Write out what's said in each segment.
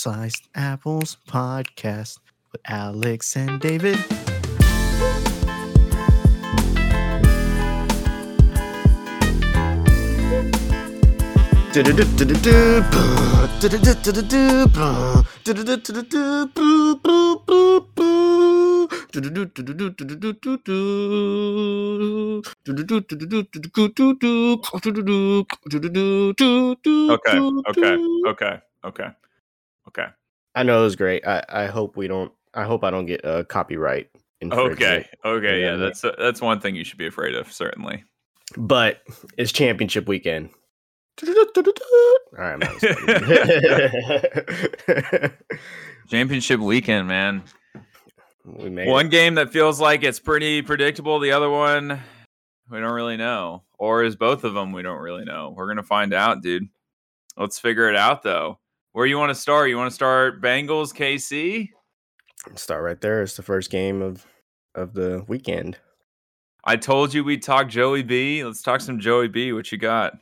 Sized Apples podcast with Alex and David. Okay, okay, okay, okay, okay, I know it was great. I, I hope we don't. I hope I don't get a copyright. infringement. okay, okay. Yeah, that's uh, that's one thing you should be afraid of. Certainly. but it's championship weekend. All right, Championship weekend, man. we made One it. game that feels like it's pretty predictable. The other one, we don't really know. Or is both of them? We don't really know. We're gonna find out, dude. Let's figure it out, though. Where you want to start? You want to start Bengals KC? Start right there. It's the first game of of the weekend. I told you we'd talk Joey B. Let's talk some Joey B. What you got?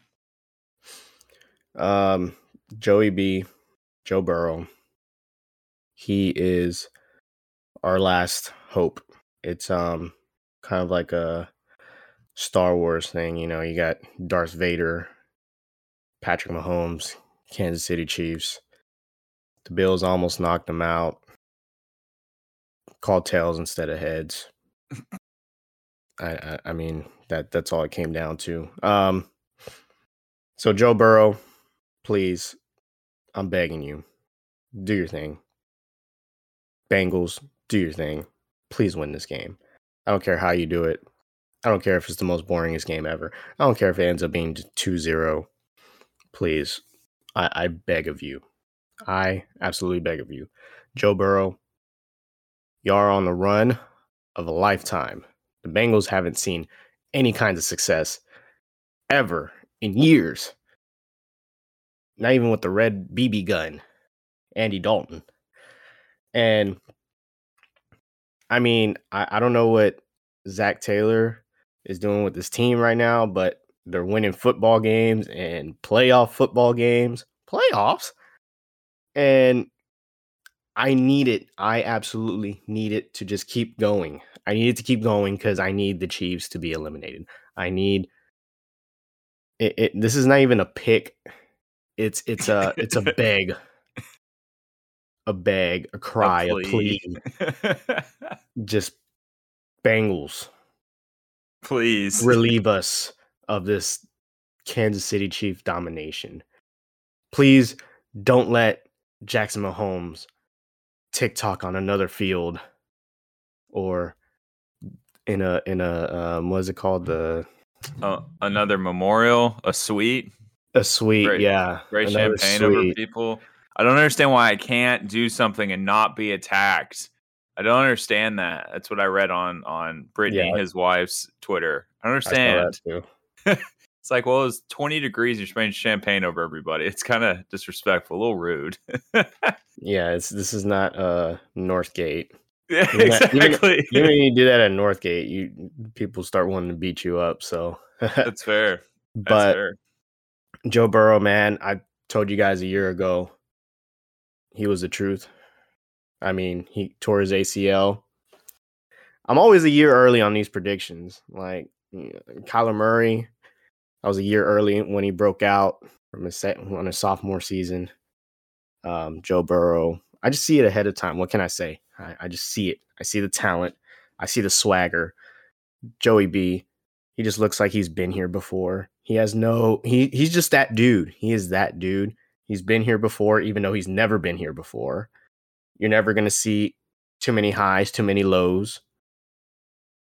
Um, Joey B, Joe Burrow. He is our last hope. It's um kind of like a Star Wars thing, you know. You got Darth Vader, Patrick Mahomes, Kansas City Chiefs. The Bills almost knocked them out. Called tails instead of heads. I, I I mean that that's all it came down to. Um so Joe Burrow, please, I'm begging you, do your thing. Bengals, do your thing. Please win this game. I don't care how you do it. I don't care if it's the most boringest game ever. I don't care if it ends up being 2 0. Please, I, I beg of you. I absolutely beg of you. Joe Burrow, you are on the run of a lifetime. The Bengals haven't seen any kinds of success ever in years. Not even with the red BB gun, Andy Dalton. And I mean, I, I don't know what Zac Taylor is doing with this team right now, but they're winning football games and playoff football games, playoffs. And I need it. I absolutely need it to just keep going. I need it to keep going because I need the Chiefs to be eliminated. I need it, it this is not even a pick. It's it's a it's a beg. A beg, a cry, a plea. Just Bengals, Please. relieve us of this Kansas City Chief domination. Please don't let Jackson Mahomes TikTok on another field or in a in a um, what is it called the Uh, another memorial, a suite, a suite Great- yeah great another champagne over people. I don't understand why I can't do something and not be attacked. I don't understand that. That's what I read on on Brittany, Yeah. his wife's Twitter. I don't I understand. too. It's like, well, it's 20 degrees. You're spraying champagne over everybody. It's kind of disrespectful, a little rude. yeah it's this is not uh Northgate yeah, Even that- even- exactly. even when you do that at Northgate you people start wanting to beat you up so That's fair. That's but fair. Joe Burrow, man, I told you guys a year ago he was the truth. I mean, he tore his ACL. I'm always a year early on these predictions. Like you know, Kyler Murray, I was a year early when he broke out from his set on his sophomore season. Um, Joe Burrow, I just see it ahead of time. What can I say? I, I just see it. I see the talent. I see the swagger. Joey B, he just looks like he's been here before. He has no he he's just that dude. He is that dude. He's been here before even though he's never been here before. You're never to see too many highs, too many lows.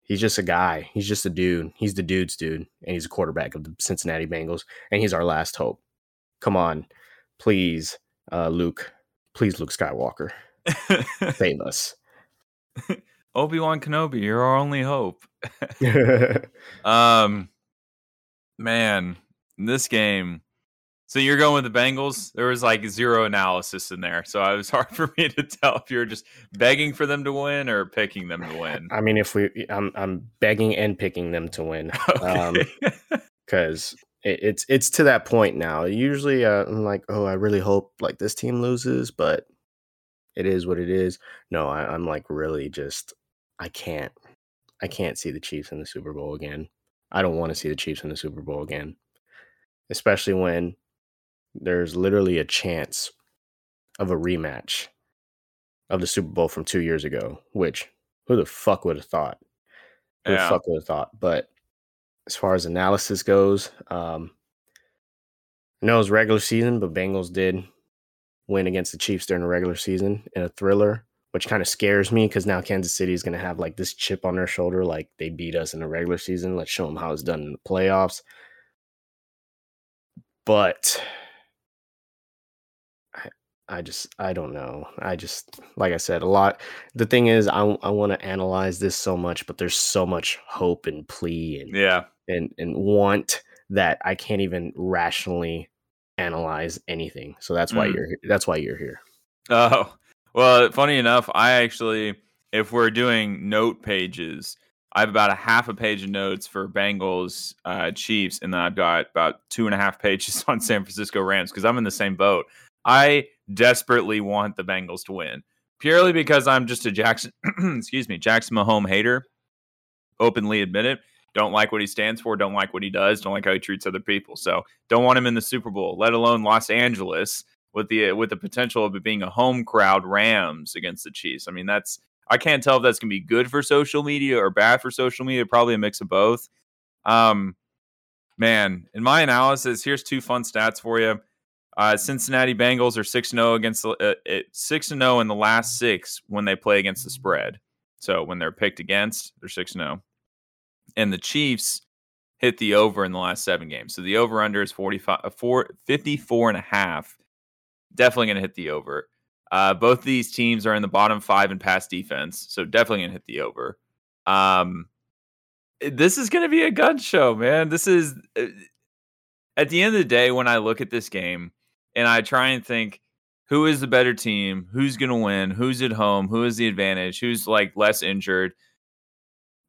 He's just a guy. He's just a dude. He's the dude's dude and he's a quarterback of the Cincinnati Bengals and he's our last hope. Come on. Please, uh Luke. Please Luke Skywalker. Save us. Obi Wan Kenobi, you're our only hope. Um, man, in this game. So you're going with the Bengals. There was like zero analysis in there, so it was hard for me to tell if you're just begging for them to win or picking them to win. I mean, if we, I'm, I'm begging and picking them to win. Um, Okay. because it, it's it's to that point now. Usually, uh, I'm like, oh, I really hope like this team loses, but it is what it is. No, I, I'm like really just I can't I can't see the Chiefs in the Super Bowl again. I don't want to see the Chiefs in the Super Bowl again. Especially when there's literally a chance of a rematch of the Super Bowl from two years ago, which who the fuck would have thought? Who Yeah. the fuck would have thought? But as far as analysis goes, um, I know it was regular season, but Bengals did win against the Chiefs during the regular season in a thriller, which kind of scares me because now Kansas City is going to have like this chip on their shoulder, like they beat us in the regular season. Let's show them how it's done in the playoffs. But I, just, I don't know. I just, like I said, a lot. The thing is, I, I want to analyze this so much, but there's so much hope and plea and Yeah. and and want that I can't even rationally analyze anything. So that's why Mm. you're that's why you're here. Oh, well, funny enough, I actually, if we're doing note pages, I have about a half a page of notes for Bengals, uh, Chiefs, and then I've got about two and a half pages on San Francisco Rams because I'm in the same boat. I desperately want the Bengals to win purely because I'm just a Jackson, excuse me, Jackson Mahomes hater. Openly admit it. Don't like what he stands for. Don't like what he does. Don't like how he treats other people. So don't want him in the Super Bowl, let alone Los Angeles with the with the potential of it being a home crowd Rams against the Chiefs. I mean, that's I can't tell if that's gonna be good for social media or bad for social media. Probably a mix of both. Um, man, in my analysis, here's two fun stats for you. Uh, Cincinnati Bengals are six zero against the uh, six and zero in the last six when they play against the spread. So when they're picked against, they're six and zero. And the Chiefs hit the over in the last seven games. So the over under is 45, uh, four, 54 and a half definitely going to hit the over. Uh, both these teams are in the bottom five in pass defense, so definitely going to hit the over. Um, this is going to be a gun show, man. This is uh, at the end of the day when I look at this game and I try and think who is the better team, who's going to win, who's at home, who is the advantage, who's like less injured.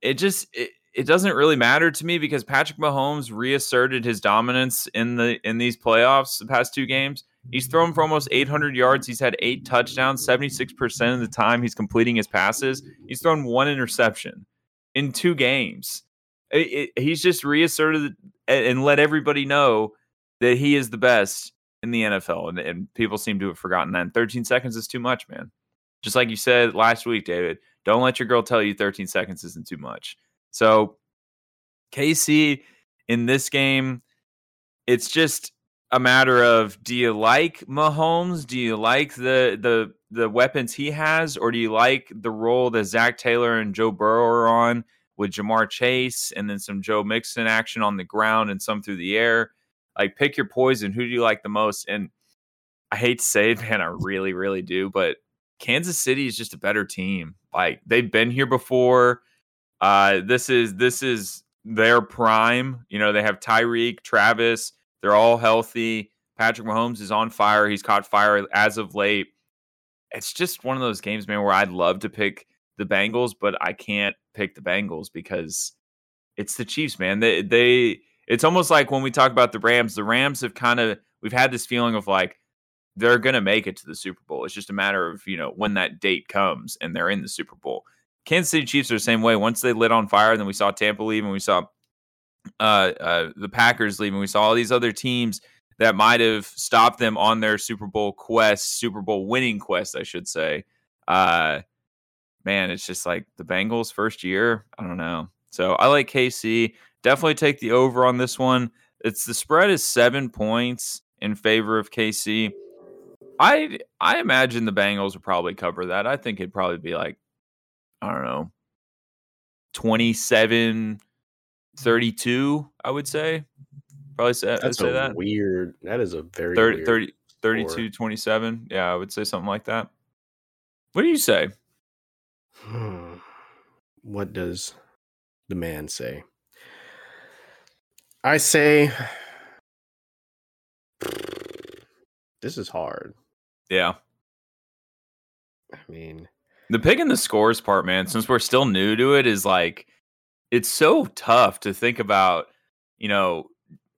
It just it, it doesn't really matter to me because Patrick Mahomes reasserted his dominance in the in these playoffs the past two games. He's mm-hmm. thrown for almost 800 yards. He's had eight touchdowns. 76% of the time he's completing his passes. He's thrown one interception in two games. It- it- he's just reasserted and, and let everybody know that he is the best in the NFL. And, and people seem to have forgotten that. And 13 seconds is too much, man. Just like you said last week, David, don't let your girl tell you 13 seconds isn't too much. So, KC in this game, it's just a matter of do you like Mahomes? Do you like the the the weapons he has, or do you like the role that Zac Taylor and Joe Burrow are on with Ja'Marr Chase and then some Joe Mixon action on the ground and some through the air? Like pick your poison. Who do you like the most? And I hate to say it, man, I really, really do, but Kansas City is just a better team. Like they've been here before. Uh, this is this is their prime. You know, they have Tyreek, Travis. They're all healthy. Patrick Mahomes is on fire. He's caught fire as of late. It's just one of those games, man, where I'd love to pick the Bengals, but I can't pick the Bengals because it's the Chiefs, man. They they it's almost like when we talk about the Rams, the Rams have kind of we've had this feeling of like they're going to make it to the Super Bowl. It's just a matter of, you know, when that date comes and they're in the Super Bowl. Kansas City Chiefs are the same way. Once they lit on fire, then we saw Tampa leave and we saw uh, uh, the Packers leave and we saw all these other teams that might have stopped them on their Super Bowl quest, Super Bowl winning quest, I should say. Uh, man, it's just like the Bengals first year. I don't know. So I like KC. Definitely take the over on this one. It's the spread is seven points in favor of KC. I I imagine the Bengals would probably cover that. I think it'd probably be like I don't know 27 32 I would say. Probably say, That's say a that. weird. That is a very 30, weird 30 32 27. Yeah, I would say something like that. What do you say? What does the man say? I say this is hard. Yeah. I mean, The pick picking the scores part, man, since we're still new to it, is like it's so tough to think about, you know,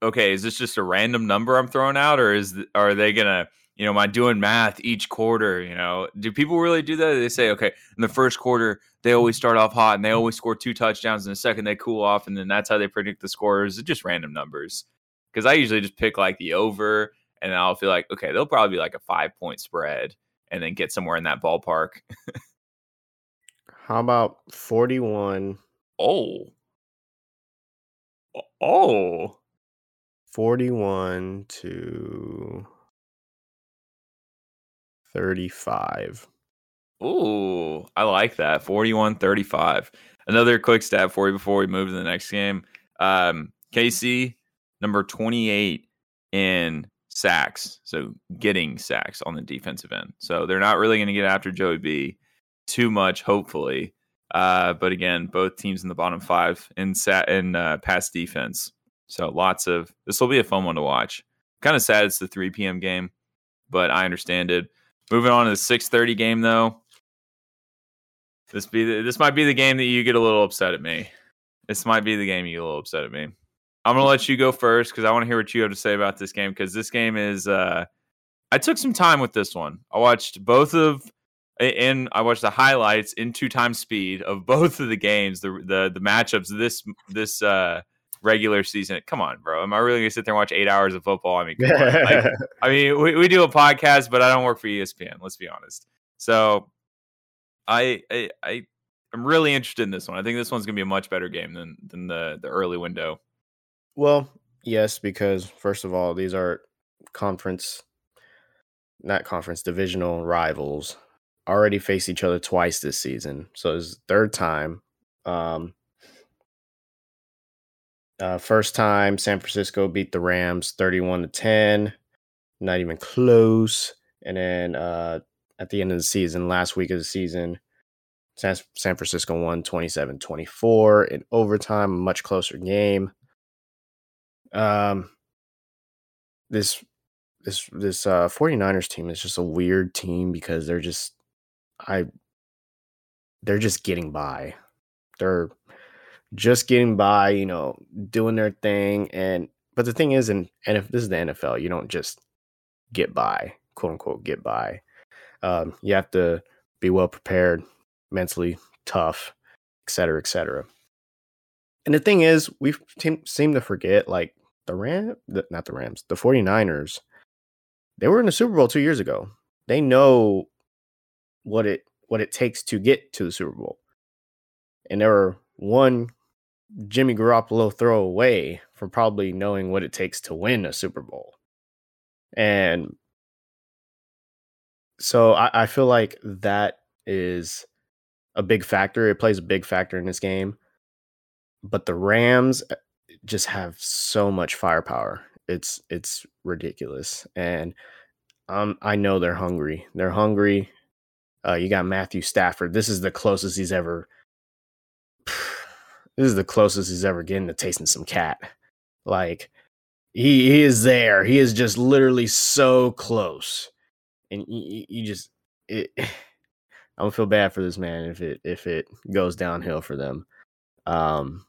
okay, is this just a random number I'm throwing out, or is th- are they gonna, you know, am I doing math each quarter? You know, do people really do that? They say, okay, in the first quarter, they always start off hot and they always score two touchdowns. In the second, they cool off. And then that's how they predict the scores. It's just random numbers. Because I usually just pick like the over and I'll feel like, okay, they'll probably be like a five point spread and then get somewhere in that ballpark. How about 41 oh. Oh. 41 to 35. Ooh, I like that. 41 35. Another quick stat for you before we move to the next game. Um, KC, number 28 in sacks. So getting sacks on the defensive end. So they're not really going to get after Joey B too much, hopefully. Uh, but again, both teams in the bottom five in sat in uh, pass defense. So lots of this will be a fun one to watch. Kind of sad it's the 3 p.m. game, but I understand it. Moving on to the 6:30 game though. This be the, this might be the game that you get a little upset at me. This might be the game you get a little upset at me. I'm gonna let you go first because I want to hear what you have to say about this game because this game is. Uh, I took some time with this one. I watched both of, and I watched the highlights in two times speed of both of the games, the the the matchups this this uh, regular season. Come on, bro. Am I really gonna sit there and watch eight hours of football? I mean. Like, I mean, we, we do a podcast, but I don't work for ESPN. Let's be honest. So, I I, I am really interested in this one. I think this one's gonna be a much better game than than the the early window. Well, yes, because first of all, these are conference, not conference, divisional rivals. Already faced each other twice this season, so it's third time. Um, uh, first time, San Francisco beat the Rams thirty-one to ten, not even close. And then uh, at the end of the season, last week of the season, San, San Francisco won 27-24 in overtime, a much closer game um this this this uh 49ers team is just a weird team because they're just I they're just getting by. They're just getting by, you know, doing their thing and but the thing is and and if this is the NFL, you don't just get by, quote unquote get by. Um you have to be well prepared, mentally tough, et cetera, et cetera. And the thing is, we seem to forget like the Ram, the, not the Rams, the 49ers, they were in the Super Bowl two years ago. They know what it what it takes to get to the Super Bowl. And they were one Jimmy Garoppolo throw away from probably knowing what it takes to win a Super Bowl. And so I, I feel like that is a big factor. It plays a big factor in this game. But the Rams uh, just have so much firepower. It's it's ridiculous. And um I know they're hungry. They're hungry. Uh you got Matthew Stafford. This is the closest he's ever this is the closest he's ever getting to tasting some cat. Like he, he is there. He is just literally so close. And you, you just it I'm gonna feel bad for this man if it if it goes downhill for them. Um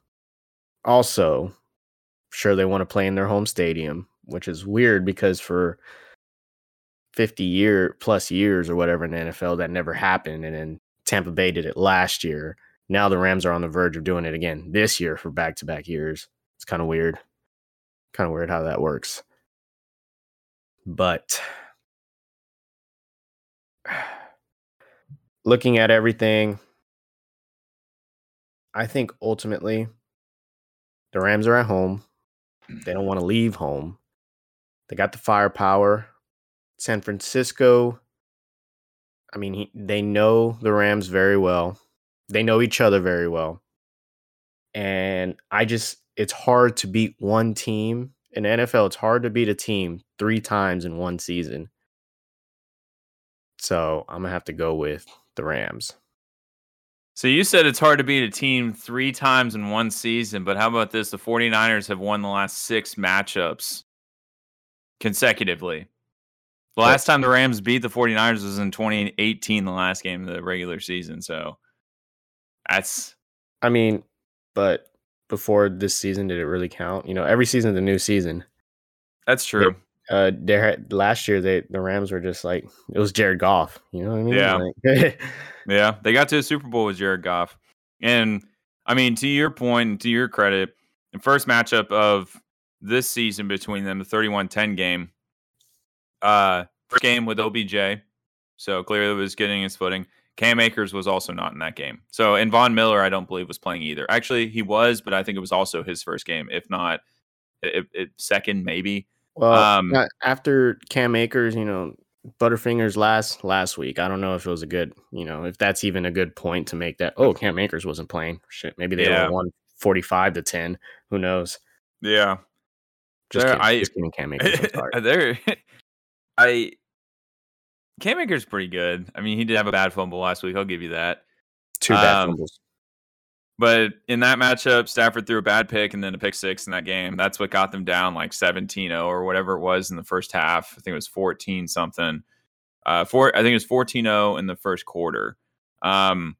also, sure they want to play in their home stadium, which is weird because for 50 year plus years or whatever in the NFL that never happened and then Tampa Bay did it last year. Now the Rams are on the verge of doing it again this year for back-to-back years. It's kind of weird. Kind of weird how that works. But looking at everything, I think ultimately the Rams are at home. They don't want to leave home. They got the firepower. San Francisco, I mean, he, they know the Rams very well. They know each other very well. And I just, it's hard to beat one team. In NFL, it's hard to beat a team three times in one season. So I'm going to have to go with the Rams. So you said it's hard to beat a team three times in one season, but how about this? The 49ers have won the last six matchups consecutively. The last time the Rams beat the 49ers was in 2018, the last game of the regular season. So that's. I mean, but before this season, did it really count? You know, every season's a new season. That's true. uh, there last year they the Rams were just like it was Jared Goff. You know what I mean? Yeah. Like, Yeah, they got to a Super Bowl with Jared Goff, and I mean, to your point, to your credit, the first matchup of this season between them, the 31-10 game, uh, first game with OBJ, so clearly it was getting his footing. Cam Akers was also not in that game. So, and Von Miller, I don't believe was playing either. Actually, he was, but I think it was also his first game, if not it, it, second, maybe. well, Um, after Cam Akers, you know, Butterfingers last last week. I don't know if it was a good, you know, if that's even a good point to make that. Oh, Cam Akers wasn't playing. Shit, maybe they Yeah. were one forty five to ten. Who knows? Yeah, Just There, kidding. I- just kidding. Cam Akers. There. I Cam Akers pretty good. I mean, he did have a bad fumble last week. I'll give you that. Two bad um, fumbles. But in that matchup, Stafford threw a bad pick and then a pick six in that game. That's what got them down like 17-0 or whatever it was in the first half. I think it was 14 something. Uh four I think it was 14-0 in the first quarter. Um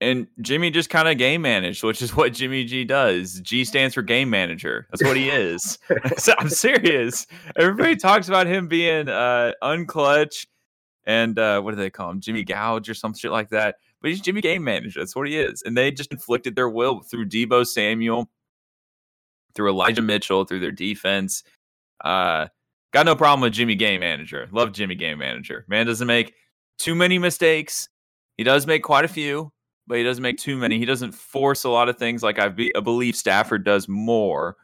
and Jimmy just kind of game managed, which is what Jimmy G does. G stands for game manager. That's what he is. So I'm serious. Everybody talks about him being uh unclutch and uh what do they call him? Jimmy Gouge or some shit like that. But he's Jimmy Game Manager. That's what he is. And they just inflicted their will through Deebo Samuel, through Elijah Mitchell, through their defense. Uh got no problem with Jimmy Game Manager. Love Jimmy Game Manager. Man doesn't make too many mistakes. He does make quite a few, but he doesn't make too many. He doesn't force a lot of things like I, be, I believe Stafford does more.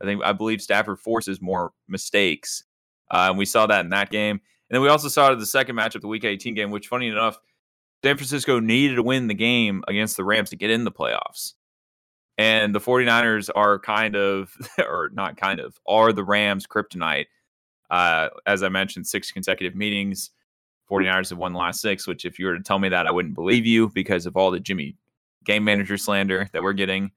I think I believe Stafford forces more mistakes. Uh, and we saw that in that game. And then we also saw the second matchup, the week 18 game, which funny enough, San Francisco needed to win the game against the Rams to get in the playoffs. And the 49ers are kind of, or not kind of, are the Rams kryptonite. Uh, as I mentioned, six consecutive meetings. 49ers have won the last six, which if you were to tell me that, I wouldn't believe you because of all the Jimmy game manager slander that we're getting.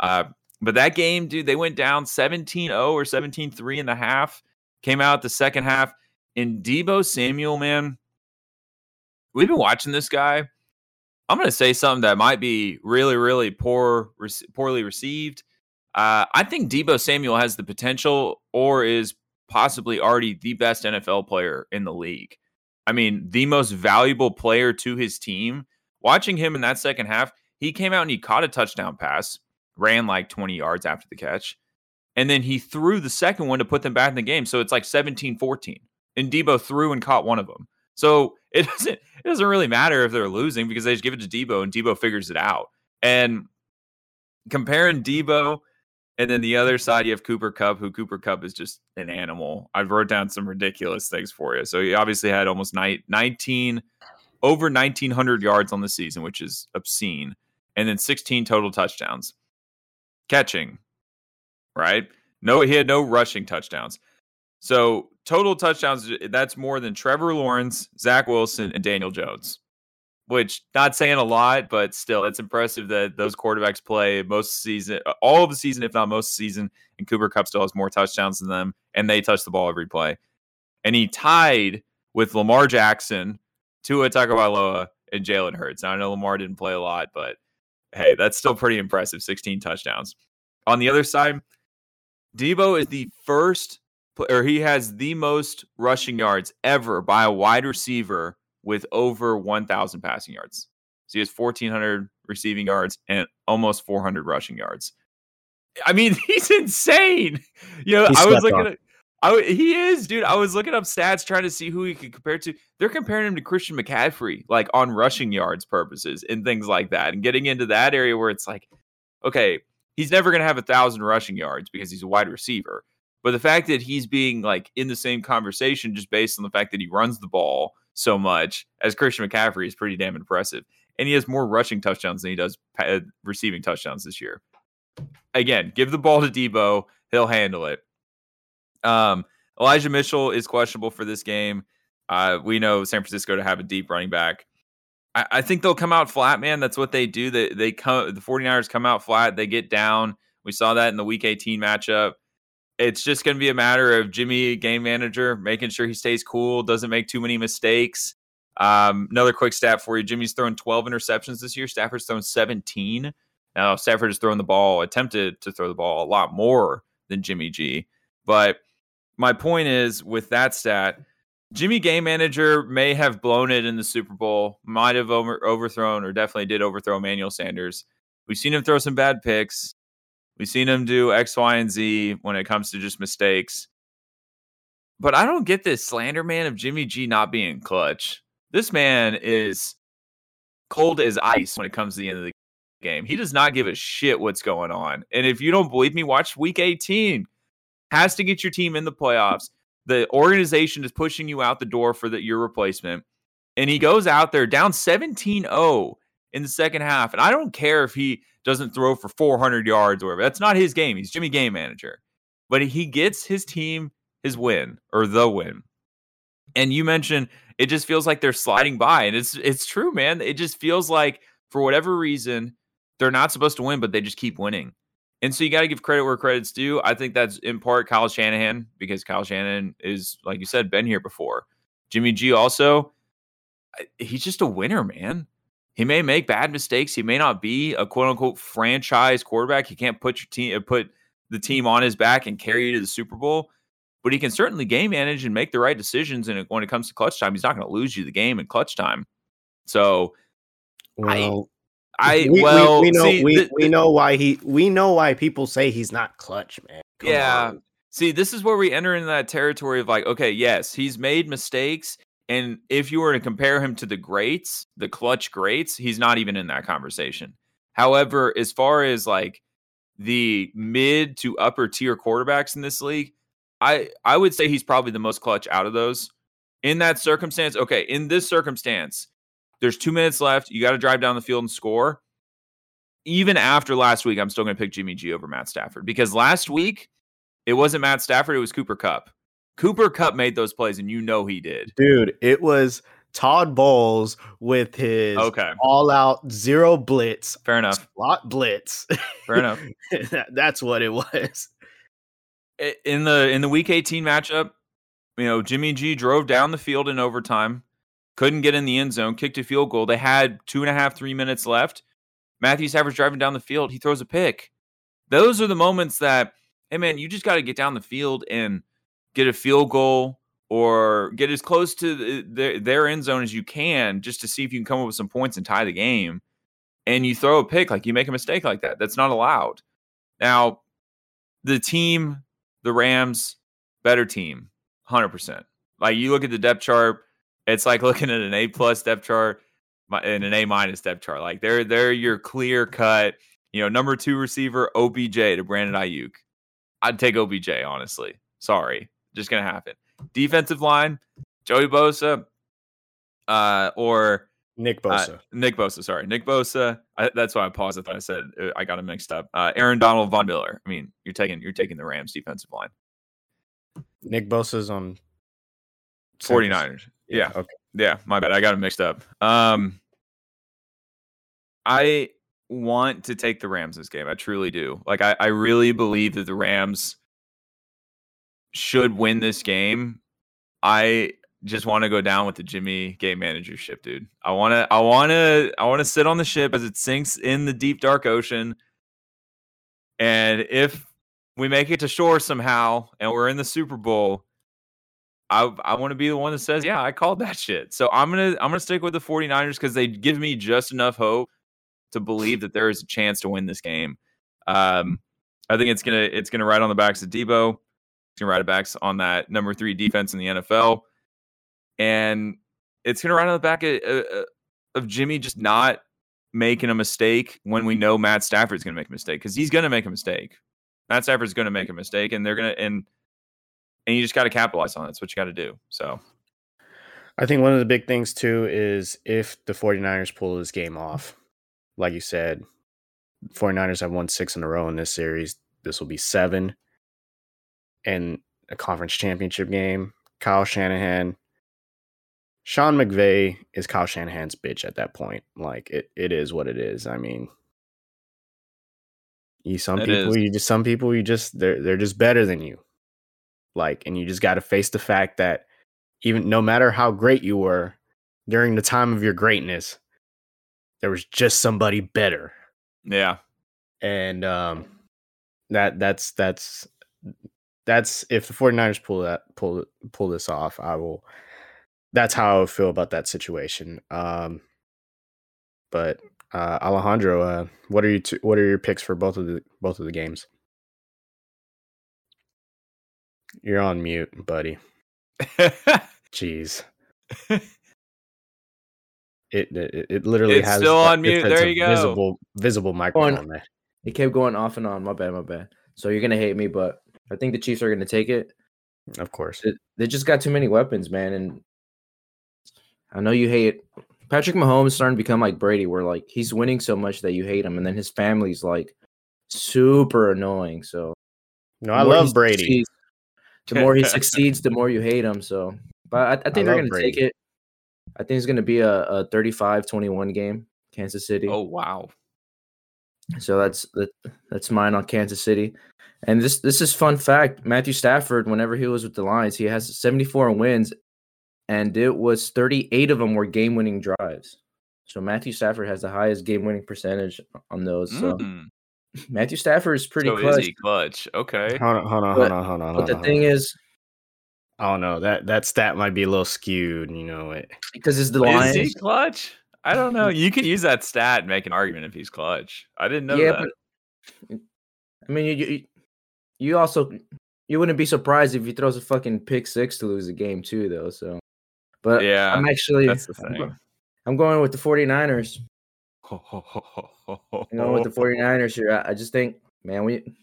Uh, but that game, dude, they went down 17 0 or 17 3 in the half, came out the second half. And Deebo Samuel, man, we've been watching this guy. I'm going to say something that might be really, really poor, rec- poorly received. Uh, I think Deebo Samuel has the potential, or is possibly already the best NFL player in the league. I mean, the most valuable player to his team. Watching him in that second half, he came out and he caught a touchdown pass, ran like 20 yards after the catch, and then he threw the second one to put them back in the game. So it's like 17 14. And Deebo threw and caught one of them. So it doesn't it doesn't really matter if they're losing because they just give it to Deebo and Deebo figures it out. And comparing Deebo and then the other side you have Cooper Kupp, who Cooper Kupp is just an animal. I've wrote down some ridiculous things for you. So he obviously had almost ni- 19 over 1900 yards on the season, which is obscene, and then 16 total touchdowns. Catching, right? No, he had no rushing touchdowns. So total touchdowns, that's more than Trevor Lawrence, Zach Wilson, and Daniel Jones. Which not saying a lot, but still, it's impressive that those quarterbacks play most season, all of the season, if not most season, and Cooper Kupp still has more touchdowns than them, and they touch the ball every play. And he tied with Lamar Jackson, Tua Tagovailoa, and Jalen Hurts. Now I know Lamar didn't play a lot, but hey, that's still pretty impressive. 16 touchdowns. On the other side, Deebo is the first, or he has the most rushing yards ever by a wide receiver with over 1,000 passing yards. So he has 1,400 receiving yards and almost 400 rushing yards. I mean, he's insane. You know, He's I was looking on. at. I, he is, dude. I was looking up stats trying to see who he could compare to. They're comparing him to Christian McCaffrey, like on rushing yards purposes and things like that, and getting into that area where it's like, okay, he's never going to have a thousand rushing yards because he's a wide receiver. But the fact that he's being like in the same conversation just based on the fact that he runs the ball so much as Christian McCaffrey is pretty damn impressive. And he has more rushing touchdowns than he does uh, receiving touchdowns this year. Again, give the ball to Deebo, he'll handle it. Um, Elijah Mitchell is questionable for this game. Uh, we know San Francisco to have a deep running back. I, I think they'll come out flat, man. That's what they do. They they come the 49ers come out flat, they get down. We saw that in the week 18 matchup. It's just going to be a matter of Jimmy, game manager, making sure he stays cool, doesn't make too many mistakes. Um, another quick stat for you: Jimmy's thrown 12 interceptions this year. Stafford's thrown 17. Now Stafford has thrown the ball, attempted to throw the ball a lot more than Jimmy G, but my point is with that stat, Jimmy Game Manager may have blown it in the Super Bowl, might have over, overthrown or definitely did overthrow Emmanuel Sanders. We've seen him throw some bad picks. We've seen him do X, Y, and Z when it comes to just mistakes. But I don't get this slander man of Jimmy G not being clutch. This man is cold as ice when it comes to the end of the game. He does not give a shit what's going on. And if you don't believe me, watch week 18. Has to get your team in the playoffs. The organization is pushing you out the door for the, your replacement. And he goes out there down 17 0 in the second half. And I don't care if he doesn't throw for 400 yards or whatever. That's not his game. He's Jimmy Game Manager. But he gets his team his win or the win. And you mentioned it just feels like they're sliding by. And it's it's true, man. It just feels like for whatever reason, they're not supposed to win, but they just keep winning. And so you got to give credit where credit's due. I think that's in part Kyle Shanahan because Kyle Shanahan is, like you said, been here before. Jimmy G also, he's just a winner, man. He may make bad mistakes. He may not be a quote unquote franchise quarterback. He can't put your team uh, put the team on his back and carry you to the Super Bowl, but he can certainly game manage and make the right decisions. And when it comes to clutch time, he's not going to lose you the game in clutch time. So, Well, I we, well we, we know see, we, th- we know why he we know why people say he's not clutch, man. Come Yeah. on. See, this is where we enter into that territory of like, okay, yes, he's made mistakes. And if you were to compare him to the greats, the clutch greats, he's not even in that conversation. However, as far as like the mid to upper tier quarterbacks in this league, I I would say he's probably the most clutch out of those. In that circumstance, okay, in this circumstance, there's two minutes left. You got to drive down the field and score. Even after last week, I'm still going to pick Jimmy G over Matt Stafford because last week it wasn't Matt Stafford, it was Cooper Kupp. Cooper Kupp made those plays, and you know he did. dude, it was Todd Bowles with his Okay, all out zero blitz, fair enough. slot blitz. Fair enough. That- That's what it was. In the in the Week 18 matchup, you know Jimmy G drove down the field in overtime, couldn't get in the end zone, kicked a field goal. They had two and a half, three minutes left. Matthew Stafford's driving down the field. He throws a pick. Those are the moments that, hey man, you just got to get down the field and get a field goal or get as close to the, their, their end zone as you can just to see if you can come up with some points and tie the game. And you throw a pick, like you make a mistake like that. That's not allowed. Now, the team, the Rams, better team, 100%. Like you look at the depth chart, it's like looking at an A plus depth chart and an A minus depth chart. Like they're they're your clear cut, you know, number two receiver OBJ to Brandon Aiyuk. I'd take OBJ honestly. Sorry, just gonna happen. Defensive line, Joey Bosa, uh, or Nick uh, Bosa. Nick Bosa. Sorry, Nick Bosa. I, that's why I paused. I thought I said uh, I got him mixed up. Uh, Aaron Donald, Von Miller. I mean, you're taking you're taking the Rams defensive line. Nick Bosa's on Saints. 49ers. Yeah. Okay. Yeah, my bad. I got it mixed up. Um I want to take the Rams this game. I truly do. Like I, I really believe that the Rams should win this game. I just want to go down with the Jimmy game managership, dude. I want to I want to I want to sit on the ship as it sinks in the deep dark ocean. And if we make it to shore somehow and we're in the Super Bowl, I I want to be the one that says, "Yeah, I called that shit." So I'm going to I'm going to stick with the 49ers cuz they give me just enough hope to believe that there is a chance to win this game. Um I think it's going to it's going to ride on the backs of Deebo. The backs on that number 3 defense in the NFL. And it's going to ride on the back of, uh, of Jimmy just not making a mistake when we know Matt Stafford's going to make a mistake cuz he's going to make a mistake. Matt Stafford's going to make a mistake and they're going to and and you just got to capitalize on it. That's what you got to do. So I think one of the big things too is if the 49ers pull this game off, like you said, 49ers have won six in a row in this series. This will be seven. And a conference championship game. Kyle Shanahan. Sean McVay is Kyle Shanahan's bitch at that point. Like it, it is what it is. I mean, you some It people is. you just some people you just they're they're just better than you. Like, and you just got to face the fact that even no matter how great you were during the time of your greatness, there was just somebody better. yeah, And um that that's that's that's if the 49ers pull that pull pull this off, I will that's how I would feel about that situation. Um but uh Alejandro, uh what are you t- what are your picks for both of the both of the games? You're on mute, buddy. Jeez. It it, it literally It's has still that on mute. There you go. Visible visible microphone there. It kept going off and on. My bad, my bad. So you're gonna hate me, but I think the Chiefs are gonna take it. Of course. They- They just got too many weapons, man. And I know you hate Patrick Mahomes starting to become like Brady, where like he's winning so much that you hate him, and then his family's like super annoying. So No, I love Brady. succeeds- the more he succeeds, the more you hate him. So, but I, I think they're going to take it. I think it's going to be a, a 35-21 game, Kansas City. oh wow. So that's that, that's mine on Kansas City. And this this is fun fact. Matthew Stafford, whenever he was with the Lions, he has 74 wins, and it was 38 of them were game-winning drives. So Matthew Stafford has the highest game-winning percentage on those. So Mm, Matthew Stafford is pretty so clutch. is he clutch? Okay. Hold on, hold on, But- hold on, hold on. But hold the on, thing hold on. is, I don't know that that stat might be a little skewed. You know, it, because it's the Is Lions. he clutch? I don't know. Mm. You can use that stat and make an argument if he's clutch. I didn't know yeah, that. but mm, I mean, you, you you also you wouldn't be surprised if he throws a fucking pick six to lose a game too, though. So, but yeah, I'm actually that's the thing. I'm going with the 49ers. I'm going with the 49ers here. I, I just think, man, we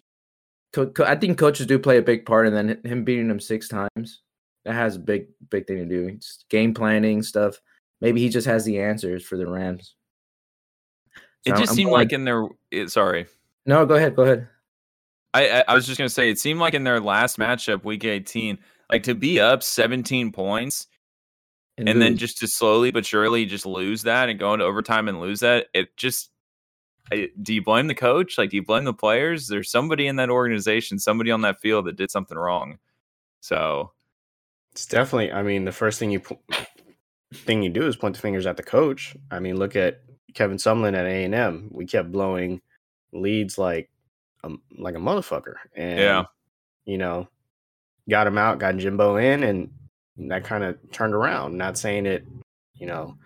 co- co- I think coaches do play a big part, and then him beating them six times that has a big big thing to do. It's game planning stuff. Maybe he just has the answers for the Rams. It So I'm- just I'm seemed going- like in their. It, sorry, no. Go ahead. Go ahead. I, I I was just gonna say it seemed like in their last matchup, week eighteen, like to be up seventeen points and then just to slowly but surely just lose that and go into overtime and lose that. It just. I, do you blame the coach? Like, do you blame the players? There's somebody in that organization, somebody on that field that did something wrong. So it's definitely. I mean, the first thing you po- thing you do is point the fingers at the coach. I mean, look at Kevin Sumlin at A and M. We kept blowing leads like um, like a motherfucker, and Yeah. you know, got him out, got Jimbo in, and that kind of turned around. Not saying it, you know,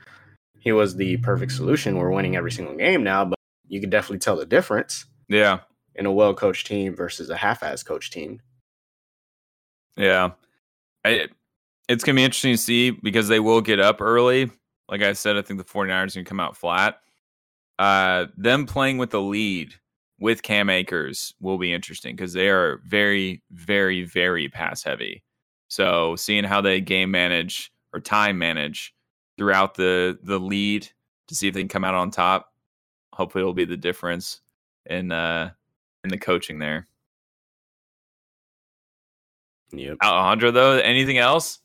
he was the perfect solution. We're winning every single game now, but you can definitely tell the difference yeah, in a well coached team versus a half ass coached team. Yeah. I, it's going to be interesting to see because they will get up early. Like I said, I think the 49ers are going to come out flat. Uh, them playing with the lead with Cam Akers will be interesting because they are very, very, very pass heavy. So seeing how they game manage or time manage throughout the the lead to see if they can come out on top. Hopefully, it'll be the difference in uh in the coaching there. Yep. Alejandro, though, anything else?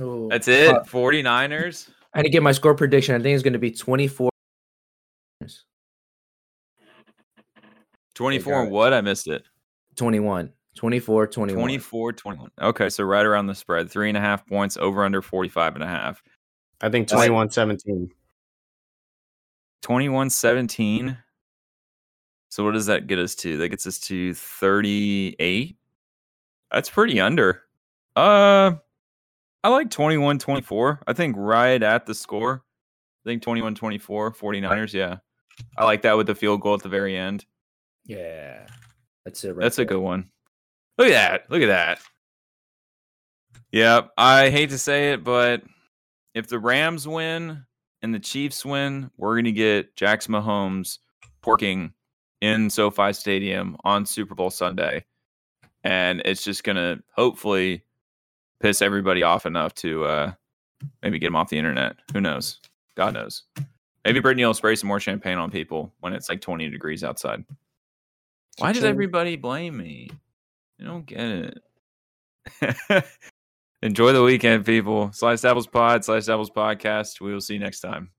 Oh, That's it. uh, 49ers. I had to get my score prediction. I think it's going to be 24. 24 and what? I missed it. 21. 24, 21. 24 21. Okay, so right around the spread. Three and a half points over under 45 and a half. I think That's- 21 17. 21 17. So what does that get us to? That gets us to 38. That's pretty under. Uh I like 21 24. I think right at the score. I think 21 24 49ers, yeah. I like that with the field goal at the very end. Yeah. That's it. Right That's a good one. Look at that. Look at that. Yeah, I hate to say it, but if the Rams win and the Chiefs win, we're going to get Jax Mahomes porking in SoFi Stadium on Super Bowl Sunday. And it's just going to hopefully piss everybody off enough to uh, maybe get him off the internet. Who knows? God knows. Maybe Brittany will spray some more champagne on people when it's like 20 degrees outside. Why does everybody blame me? I don't get it. Enjoy the weekend, people. Slice Apples Pod, Slice Apples Podcast. We will see you next time.